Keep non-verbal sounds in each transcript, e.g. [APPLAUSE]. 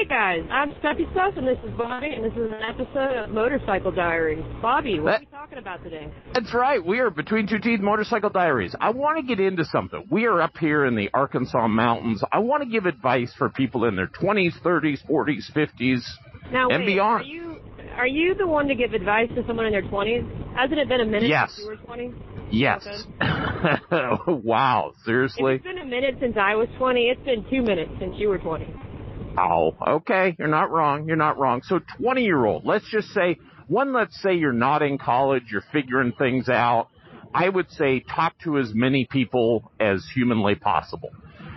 Hey guys, I'm Steffi Suss and this is Bobby, and this is an episode of Motorcycle Diaries. Bobby, what that, are we talking about today? That's right. We are between two teeth Motorcycle Diaries. I want to get into something. We are up here in the Arkansas mountains. I want to give advice for people in their 20s, 30s, 40s, 50s, now, and wait, beyond. Are you are you the one to give advice to someone in their 20s? Hasn't it been a minute yes. since you were 20? Yes. [LAUGHS] wow, seriously? It's been a minute since I was 20. It's been two minutes since you were 20. Wow. Okay. You're not wrong. You're not wrong. So 20 year old, let's just say one, let's say you're not in college, you're figuring things out. I would say talk to as many people as humanly possible.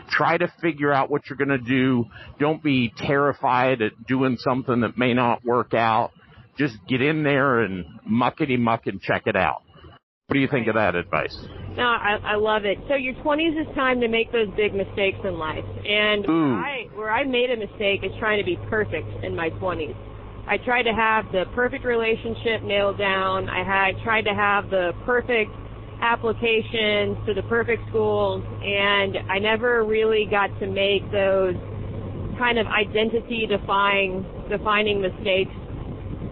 Try to figure out what you're going to do. Don't be terrified at doing something that may not work out. Just get in there and muckety muck and check it out. What do you think of that advice? No, I, I love it. So your 20s is time to make those big mistakes in life. And mm. where I, where I made a mistake is trying to be perfect in my 20s. I tried to have the perfect relationship nailed down. I had tried to have the perfect applications to the perfect schools, and I never really got to make those kind of identity defying defining mistakes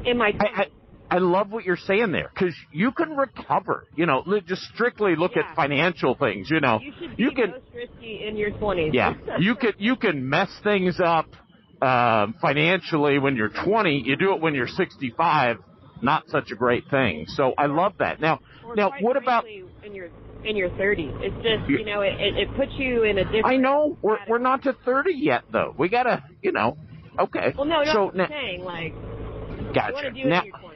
in my 20s. I, I, I love what you're saying there because you can recover. You know, just strictly look Yeah. at financial things. You know, you should be you can most risky in your 20s. Yeah, you can you can mess things up uh, financially when you're 20. You do it when you're 65. Not such a great thing. So I love that. Now, Or now what about? in your in your 30s? It's just You- know it, it, it puts you in a different. I know we're we're not to 30 yet though. We gotta, you know. Okay. Well, no. So I'm saying like you want to gotcha. Now, in your 20s.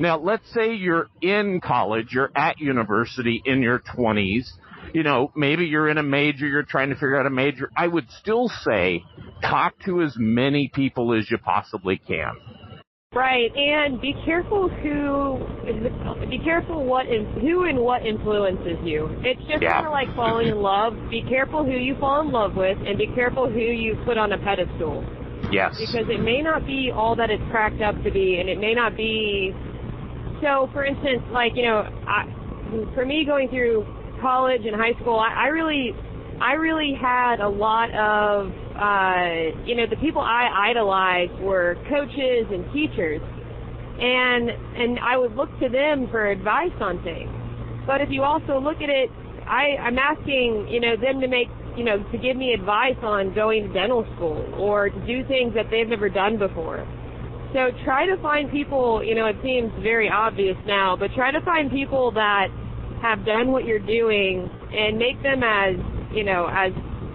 Now, let's say you're in college, you're at university in your 20s. You know, maybe you're in a major, you're trying to figure out a major. I would still say talk to as many people as you possibly can. Right, and be careful who, be careful what, who and what influences you. It's just Yeah. kind of like falling in love. Be careful who you fall in love with, and be careful who you put on a pedestal. Yes. because it may not be all that it's cracked up to be, and it may not be. So, for instance, like you know, I, for me going through college and high school, I, I really, I really had a lot of, uh, you know, the people I idolized were coaches and teachers, and and I would look to them for advice on things. But if you also look at it, I, I'm asking, you know, them to make, you know, to give me advice on going to dental school or to do things that they've never done before. So try to find people, you know, it seems very obvious now, but try to find people that have done what you're doing and make them as, you know, as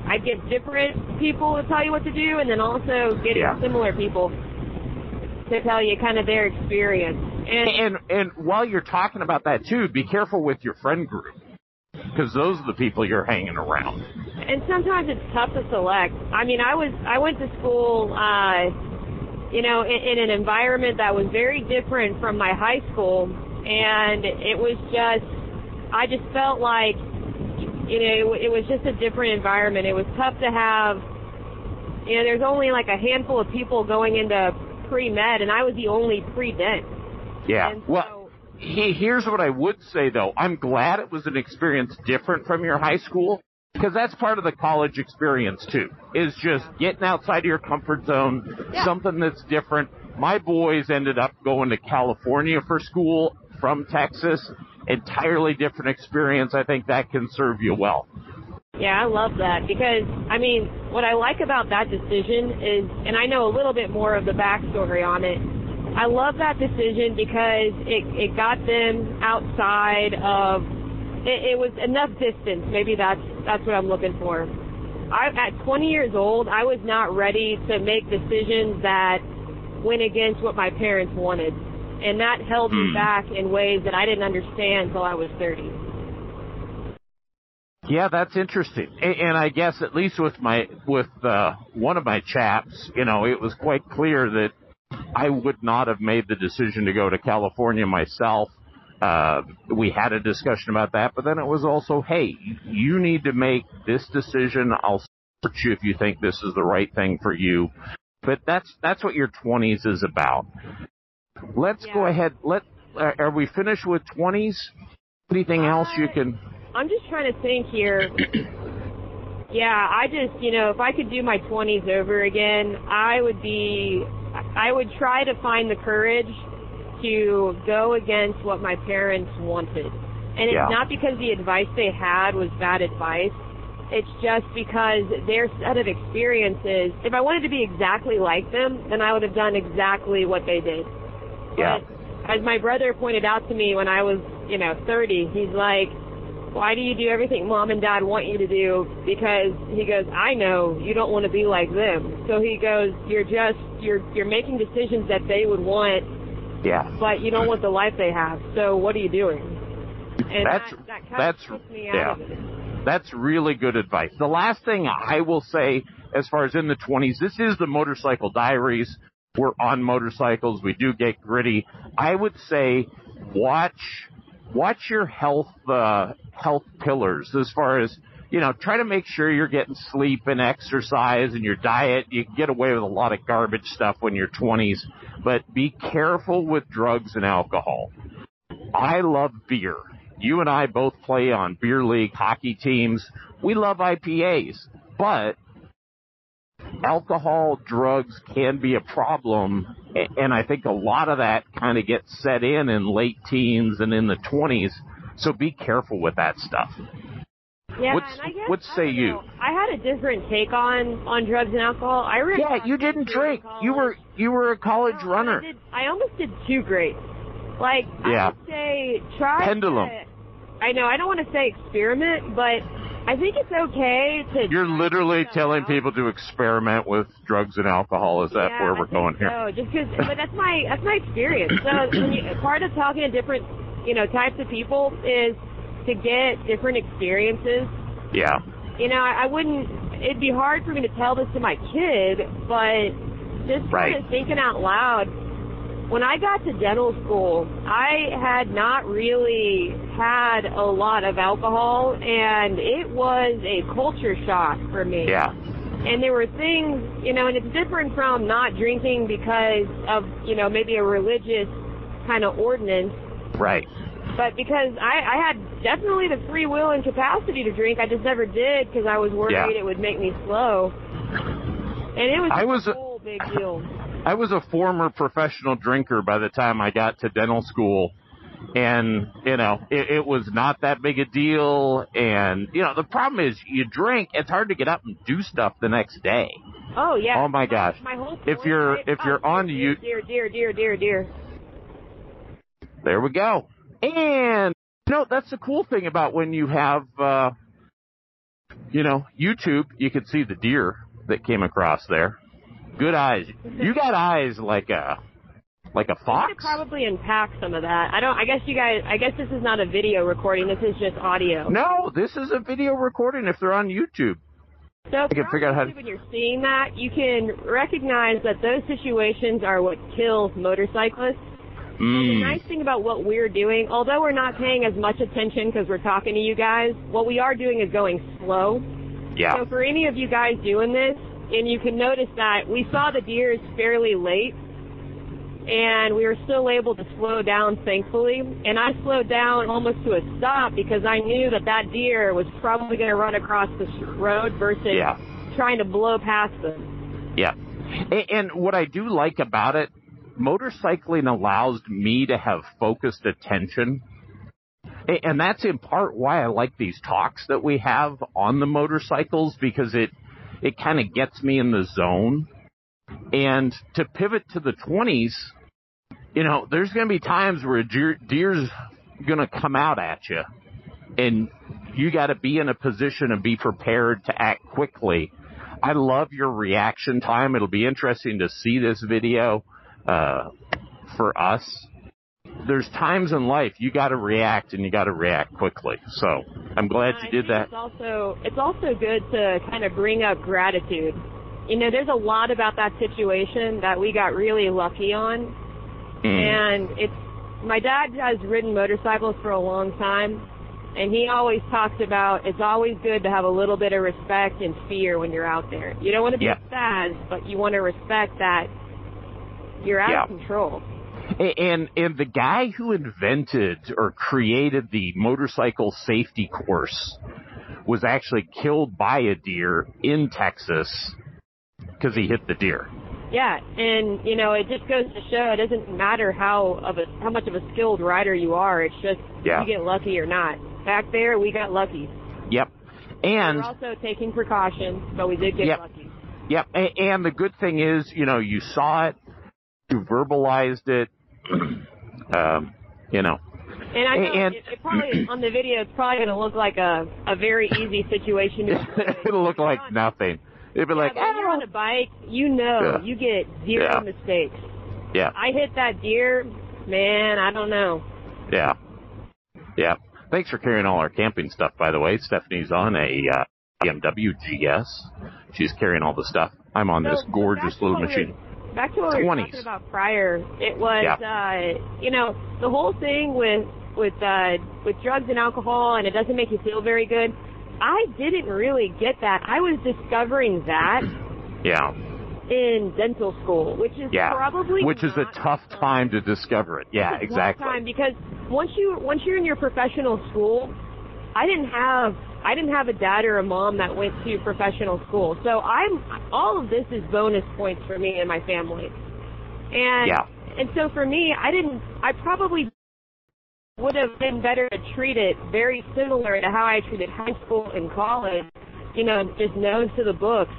I get different people to tell you what to do and then also get Yeah. similar people to tell you kind of their experience. And And and while you're talking about that too, be careful with your friend group because those are the people you're hanging around. and sometimes it's tough to select. I mean, I was I went to school, uh, you know, in, in an environment that was very different from my high school, and it was just I just felt like, you know, it, it was just a different environment. It was tough to have, you know, there's only like a handful of people going into pre med, and I was the only pre med. Yeah. And well, so- he, here's what I would say though. I'm glad it was an experience different from your high school because that's part of the college experience too. Is just getting outside of your comfort zone, something that's different. My boys ended up going to California for school from Texas. Entirely different experience. I think that can serve you well. Yeah, I love that because I mean, what I like about that decision is, and I know a little bit more of the backstory on it. I love that decision because it it got them outside of. It, it was enough distance. Maybe that's that's what I'm looking for. I, at 20 years old, I was not ready to make decisions that went against what my parents wanted, and that held me Hmm. back in ways that I didn't understand until I was 30. Yeah, that's interesting. And I guess at least with my with uh, one of my chaps, you know, it was quite clear that I would not have made the decision to go to California myself. Uh, we had a discussion about that, but then it was also, hey, you need to make this decision. I'll support you if you think this is the right thing for you. But that's that's what your 20s is about. Let's go ahead. Let uh, are we finished with 20s? Anything else you can? I'm just trying to think here. Yeah, I just, you know, if I could do my 20s over again, I would be, I would try to find the courage to go against what my parents wanted. And it's Yeah. not because the advice they had was bad advice. It's just because their set of experiences, if I wanted to be exactly like them, then I would have done exactly what they did. Yeah. But as my brother pointed out to me when I was, you know, 30, he's like, why do you do everything mom and dad want you to do? Because he goes, I know you don't want to be like them. So he goes, you're just, you're, you're making decisions that they would want, Yeah. but you don't want the life they have. So what are you doing? And That's- that, that kind that's- of me yeah. out of it. That's really good advice. The last thing I will say, as far as in the 20s, this is the Motorcycle Diaries. We're on motorcycles. We do get gritty. I would say watch, watch your health, uh, health pillars as far as, you know, try to make sure you're getting sleep and exercise and your diet. You can get away with a lot of garbage stuff when you're 20s, but be careful with drugs and alcohol. I love beer. You and I both play on beer league hockey teams. We love IPAs, but alcohol, drugs can be a problem. And I think a lot of that kind of gets set in in late teens and in the 20s. So be careful with that stuff. Yeah, What's- guess, what say you? know. I had a different take on on drugs and alcohol. I really Yeah, you didn't drink. You were you were a college No, runner. I, did, I almost did two grades. Like Yeah. I would say try Pendulum. to- I know I don't want to say experiment, but I think it's okay to. You're literally telling out. people to experiment with drugs and alcohol. Is that yeah, where we're going here? So just because, but that's my that's my experience. So when you, part of talking to different you know types of people is to get different experiences Yeah. you know, I, I wouldn't. It'd be hard for me to tell this to my kid, but just Right. kind of thinking out loud. When I got to dental school, I had not really had a lot of alcohol, and it was a culture shock for me. Yeah. And there were things, you know, and it's different from not drinking because of, you know, maybe a religious kind of ordinance Right. But because I, I had definitely the free will and capacity to drink, I just never did because I was worried Yeah. it would make me slow. And it was I was a whole big deal. I was a former professional drinker by the time I got to dental school. And, you know, it, it was not that big a deal. And, you know, the problem is you drink, it's hard to get up and do stuff the next day. Oh yeah. Oh, my gosh. My whole If you're- if Oh, you're on dear, you- dear, dear, dear, dear, dear. There we go. And, you know, that's the cool thing about when you have, uh, you know, YouTube, you can see the deer that came across there. Good eyes. You got eyes like a, like a I could fox. probably unpack some of that. I don't. I guess you guys. I guess this is not a video recording. This is just audio. No, this is a video recording if they're on YouTube. So if can figure out how to- when you're seeing that, you can recognize that those situations are what kills motorcyclists. And the Mm. nice thing about what we're doing, although we're not paying as much attention because we're talking to you guys, what we are doing is going slow. Yeah. So for any of you guys doing this, and you can notice that we saw the deers fairly late, and we were still able to slow down, thankfully. And I slowed down almost to a stop because I knew that that deer was probably going to run across the road versus Yeah. trying to blow past them. Yeah. And what I do like about it, motorcycling allows me to have focused attention. And that's in part why I like these talks that we have on the motorcycles because it, it kind of gets me in the zone. And to pivot to the 20s, you know, there's going to be times where a deer, deer's going to come out at you and you got to be in a position and be prepared to act quickly. I love your reaction time. It'll be interesting to see this video uh, for us. There's times in life you got to react and you got to react quickly. So I'm glad you did that. It's also it's also good to kind of bring up gratitude. You know, there's a lot about that situation that we got really lucky on, Mm. and it's my dad has ridden motorcycles for a long time, and he always talks about it's always good to have a little bit of respect and fear when you're out there. You don't want to be Yeah. fast, but you want to respect that you're out Yeah. of control. And and the guy who invented or created the motorcycle safety course was actually killed by a deer in Texas because he hit the deer. Yeah, and you know, it just goes to show it doesn't matter how of a how much of a skilled rider you are. It's just Yeah. you get lucky or not. Back there, we got lucky. Yep. And We're also taking precautions, but we did get Yep. lucky. Yep. And the good thing is, you know, you saw it, you verbalized it, [CLEARS THROAT] um, you know. And I know And- it, it probably on the video, it's probably going to look like a a very easy situation. [LAUGHS] It'll look like on- nothing. It'd be Yeah, like, but when you're on a bike, you know Yeah. you get zero Yeah. mistakes. yeah, I hit that deer, man. I don't know. yeah, yeah. Thanks for carrying all our camping stuff, by the way. Stephanie's on a uh, BMW GS. She's carrying all the stuff. I'm on this gorgeous back little what we were- machine. Back to what we were talking about prior. It was, uh, you know, the whole thing with with uh, with drugs and alcohol, and it doesn't make you feel very good. I didn't really get that. I was discovering that [CLEARS THROAT] Yeah, in dental school, which is yeah. probably Which is a tough fun. time to discover it. Yeah, a tough exactly. Time because once you once you're in your professional school, I didn't have I didn't have a dad or a mom that went to professional school, so I'm all of this is bonus points for me and my family. And Yeah. and so for me, I didn't. I probably would have been better to treat it very similar to how I treated high school and college. You know, just nose to the books.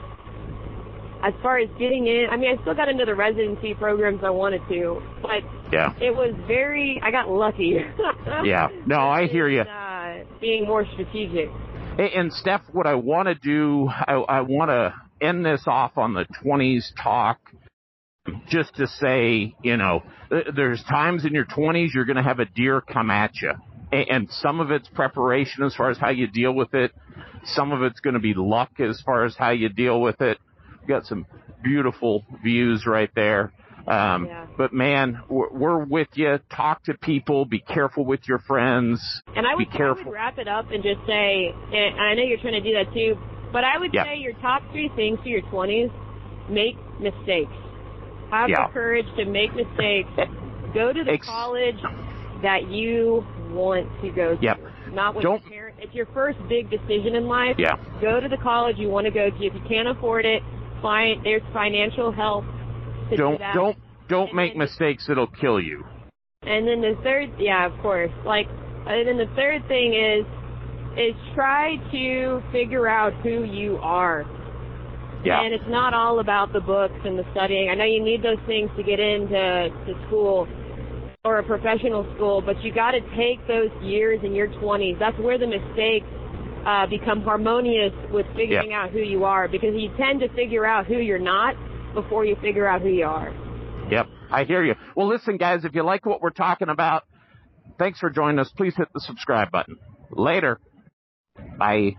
As far as getting in, I mean, I still got into the residency programs I wanted to, but Yeah. it was very. I got lucky. [LAUGHS] Yeah. No, I hear you. Uh, being more strategic. And Steph, what I want to do, I, I want to end this off on the 20s talk just to say, you know, there's times in your 20s you're going to have a deer come at you. And some of it's preparation as far as how you deal with it. Some of it's going to be luck as far as how you deal with it. We've got some beautiful views right there. Um, Yeah. But man, we're, we're with you. Talk to people. Be careful with your friends. And I would, Be I careful. would wrap it up and just say, and I know you're trying to do that too, but I would Yeah. say your top three things for your 20s: make mistakes, have Yeah. the courage to make mistakes, [LAUGHS] go to the Ex- college that you want to go to, Yep. not what Don't- your parent. It's your first big decision in life. Yeah. Go to the college you want to go to. If you can't afford it, fine. There's financial help. To do Don't don't don't And make mistakes that'll kill you. And then the third, yeah, of course. Like, and then the third thing is, is try to figure out who you are. Yeah. And it's not all about the books and the studying. I know you need those things to get into to school or a professional school, but you got to take those years in your 20s. That's where the mistakes uh, become harmonious with figuring Yeah. out who you are, because you tend to figure out who you're not before you figure out who you are. Yep, I hear you. Well, listen, guys, if you like what we're talking about, thanks for joining us. Please hit the subscribe button. Later. Bye.